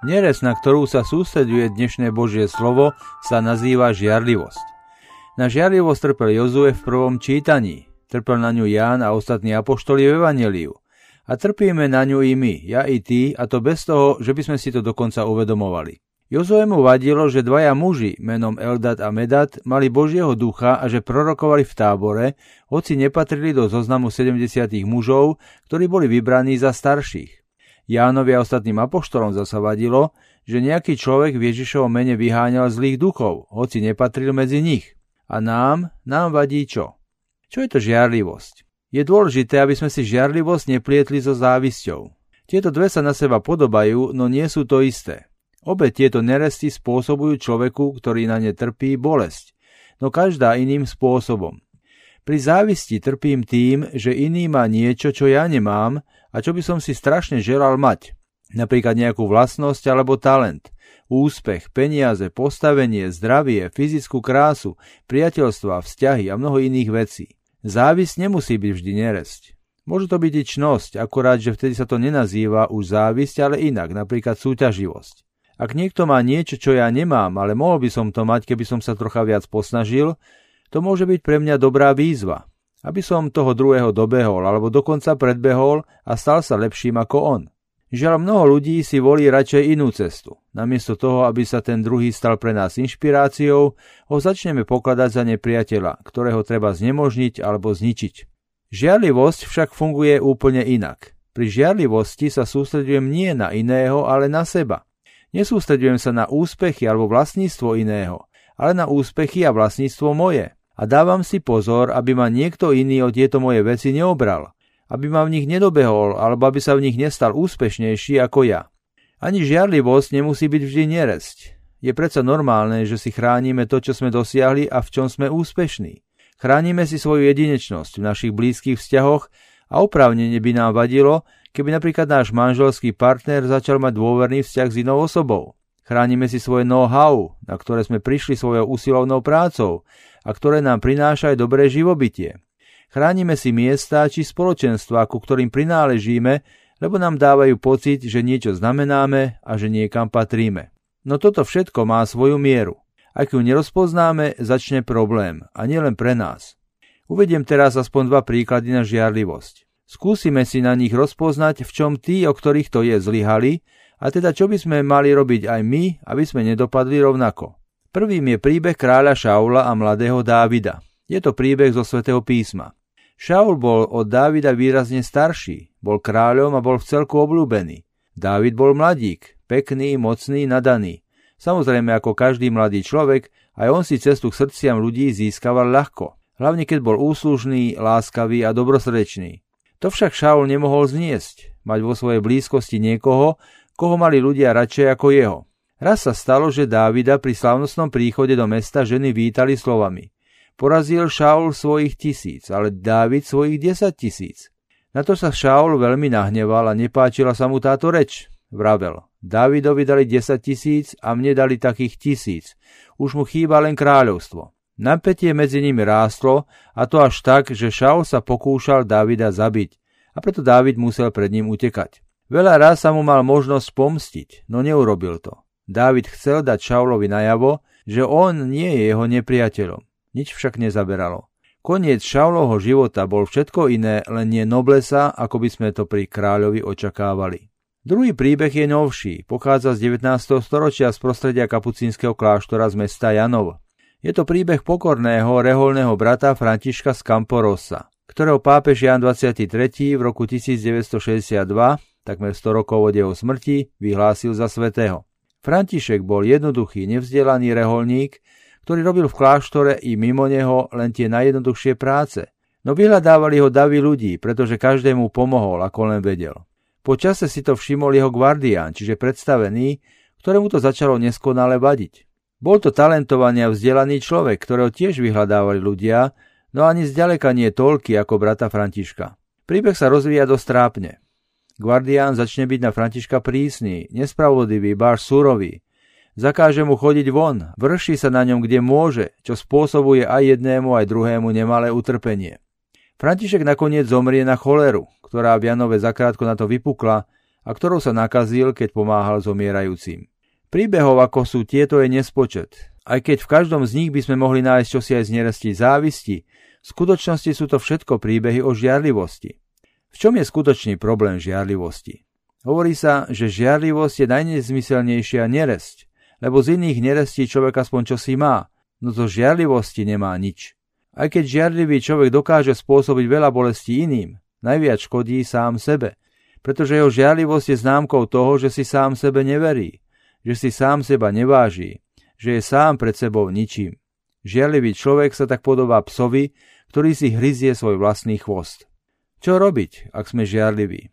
Neres, na ktorú sa sústreduje dnešné Božie slovo, sa nazýva žiarlivosť. Na žiarlivosť trpel Jozue v prvom čítaní, trpel na ňu Ján a ostatní apoštoli v Evangeliu. A trpíme na ňu i my, ja i ty, a to bez toho, že by sme si to dokonca uvedomovali. Jozuemu vadilo, že dvaja muži menom Eldat a Medat mali Božieho ducha a že prorokovali v tábore, hoci nepatrili do zoznamu 70 mužov, ktorí boli vybraní za starších. Jánovi a ostatným apoštolom zasa vadilo, že nejaký človek v Ježišovom mene vyháňal zlých duchov, hoci nepatril medzi nich. A nám, nám vadí čo? Čo je to žiarlivosť? Je dôležité, aby sme si žiarlivosť neplietli so závisťou. Tieto dve sa na seba podobajú, no nie sú to isté. Obe tieto neresti spôsobujú človeku, ktorý na ne trpí, bolesť, no každá iným spôsobom. Pri závisti trpím tým, že iný má niečo, čo ja nemám a čo by som si strašne želal mať. Napríklad nejakú vlastnosť alebo talent, úspech, peniaze, postavenie, zdravie, fyzickú krásu, priateľstva, vzťahy a mnoho iných vecí. Závisť nemusí byť vždy neresť. Môže to byť i čnosť, akurát, že vtedy sa to nenazýva už závisť, ale inak, napríklad súťaživosť. Ak niekto má niečo, čo ja nemám, ale mohol by som to mať, keby som sa trocha viac posnažil, to môže byť pre mňa dobrá výzva aby som toho druhého dobehol alebo dokonca predbehol a stal sa lepším ako on. Žiaľ mnoho ľudí si volí radšej inú cestu. Namiesto toho, aby sa ten druhý stal pre nás inšpiráciou, ho začneme pokladať za nepriateľa, ktorého treba znemožniť alebo zničiť. Žiarlivosť však funguje úplne inak. Pri žiarlivosti sa sústredujem nie na iného, ale na seba. Nesústredujem sa na úspechy alebo vlastníctvo iného, ale na úspechy a vlastníctvo moje a dávam si pozor, aby ma niekto iný o tieto moje veci neobral, aby ma v nich nedobehol alebo aby sa v nich nestal úspešnejší ako ja. Ani žiarlivosť nemusí byť vždy neresť. Je predsa normálne, že si chránime to, čo sme dosiahli a v čom sme úspešní. Chránime si svoju jedinečnosť v našich blízkych vzťahoch a oprávnene by nám vadilo, keby napríklad náš manželský partner začal mať dôverný vzťah s inou osobou. Chránime si svoje know-how, na ktoré sme prišli svojou usilovnou prácou a ktoré nám prináša aj dobré živobytie. Chránime si miesta či spoločenstva, ku ktorým prináležíme, lebo nám dávajú pocit, že niečo znamenáme a že niekam patríme. No toto všetko má svoju mieru. Ak ju nerozpoznáme, začne problém, a nielen pre nás. Uvediem teraz aspoň dva príklady na žiarlivosť. Skúsime si na nich rozpoznať, v čom tí, o ktorých to je, zlyhali, a teda čo by sme mali robiť aj my, aby sme nedopadli rovnako. Prvým je príbeh kráľa Šaula a mladého Dávida. Je to príbeh zo svätého písma. Šaul bol od Dávida výrazne starší, bol kráľom a bol v celku obľúbený. Dávid bol mladík, pekný, mocný, nadaný. Samozrejme, ako každý mladý človek, aj on si cestu k srdciam ľudí získaval ľahko, hlavne keď bol úslužný, láskavý a dobrosrdečný. To však Šaul nemohol zniesť, mať vo svojej blízkosti niekoho, koho mali ľudia radšej ako jeho. Raz sa stalo, že Dávida pri slavnostnom príchode do mesta ženy vítali slovami. Porazil Šaul svojich tisíc, ale Dávid svojich desať tisíc. Na to sa Šaul veľmi nahneval a nepáčila sa mu táto reč. Vravel, Dávidovi dali 10 tisíc a mne dali takých tisíc. Už mu chýba len kráľovstvo. Napätie medzi nimi rástlo a to až tak, že Šaul sa pokúšal Dávida zabiť a preto Dávid musel pred ním utekať. Veľa raz sa mu mal možnosť pomstiť, no neurobil to. Dávid chcel dať Šaulovi najavo, že on nie je jeho nepriateľom. Nič však nezaberalo. Koniec Šaulovho života bol všetko iné, len nie noblesa, ako by sme to pri kráľovi očakávali. Druhý príbeh je novší, pochádza z 19. storočia z prostredia kapucínskeho kláštora z mesta Janov. Je to príbeh pokorného reholného brata Františka z Camporosa, ktorého pápež Jan 23. v roku 1962, takmer 100 rokov od jeho smrti, vyhlásil za svetého. František bol jednoduchý, nevzdelaný reholník, ktorý robil v kláštore i mimo neho len tie najjednoduchšie práce. No vyhľadávali ho davy ľudí, pretože každému pomohol, ako len vedel. Po čase si to všimol jeho guardián, čiže predstavený, ktorému to začalo neskonale vadiť. Bol to talentovaný a vzdelaný človek, ktorého tiež vyhľadávali ľudia, no ani zďaleka nie toľky ako brata Františka. Príbeh sa rozvíja dosť trápne. Guardián začne byť na Františka prísny, nespravodlivý, báš surový. Zakáže mu chodiť von, vrší sa na ňom kde môže, čo spôsobuje aj jednému, aj druhému nemalé utrpenie. František nakoniec zomrie na choleru, ktorá v Janove zakrátko na to vypukla a ktorou sa nakazil, keď pomáhal zomierajúcim. Príbehov ako sú tieto je nespočet. Aj keď v každom z nich by sme mohli nájsť čosi aj z neresti závisti, v skutočnosti sú to všetko príbehy o žiarlivosti. V čom je skutočný problém žiarlivosti? Hovorí sa, že žiarlivosť je najnezmyselnejšia neresť, lebo z iných nerestí človek aspoň čosi má, no zo žiarlivosti nemá nič. Aj keď žiarlivý človek dokáže spôsobiť veľa bolestí iným, najviac škodí sám sebe, pretože jeho žiarlivosť je známkou toho, že si sám sebe neverí, že si sám seba neváži, že je sám pred sebou ničím. Žiarlivý človek sa tak podobá psovi, ktorý si hryzie svoj vlastný chvost. Čo robiť, ak sme žiarliví?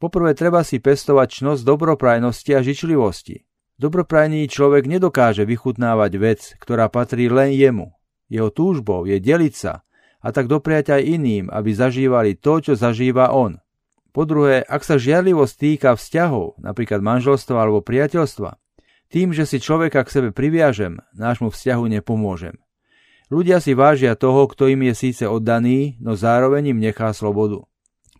Poprvé treba si pestovať čnosť dobroprajnosti a žičlivosti. Dobroprajný človek nedokáže vychutnávať vec, ktorá patrí len jemu. Jeho túžbou je deliť sa a tak dopriať aj iným, aby zažívali to, čo zažíva on. Po druhé, ak sa žiarlivosť týka vzťahov, napríklad manželstva alebo priateľstva, tým, že si človeka k sebe priviažem, nášmu vzťahu nepomôžem. Ľudia si vážia toho, kto im je síce oddaný, no zároveň im nechá slobodu.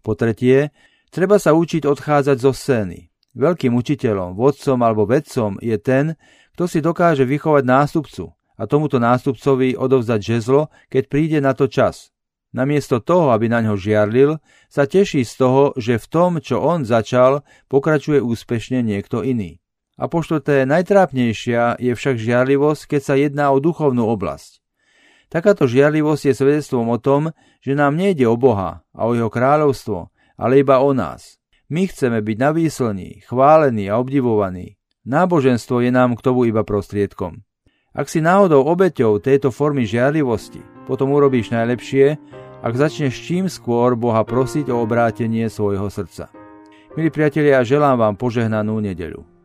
Po tretie, treba sa učiť odchádzať zo scény. Veľkým učiteľom, vodcom alebo vedcom je ten, kto si dokáže vychovať nástupcu a tomuto nástupcovi odovzdať žezlo, keď príde na to čas. Namiesto toho, aby na ňo žiarlil, sa teší z toho, že v tom, čo on začal, pokračuje úspešne niekto iný. A po štvrté, najtrápnejšia je však žiarlivosť, keď sa jedná o duchovnú oblasť. Takáto žiarlivosť je svedectvom o tom, že nám nejde o Boha a o jeho kráľovstvo, ale iba o nás. My chceme byť navýslní, chválení a obdivovaní. Náboženstvo je nám k tomu iba prostriedkom. Ak si náhodou obeťou tejto formy žiarlivosti, potom urobíš najlepšie, ak začneš čím skôr Boha prosiť o obrátenie svojho srdca. Milí priatelia, želám vám požehnanú nedeľu.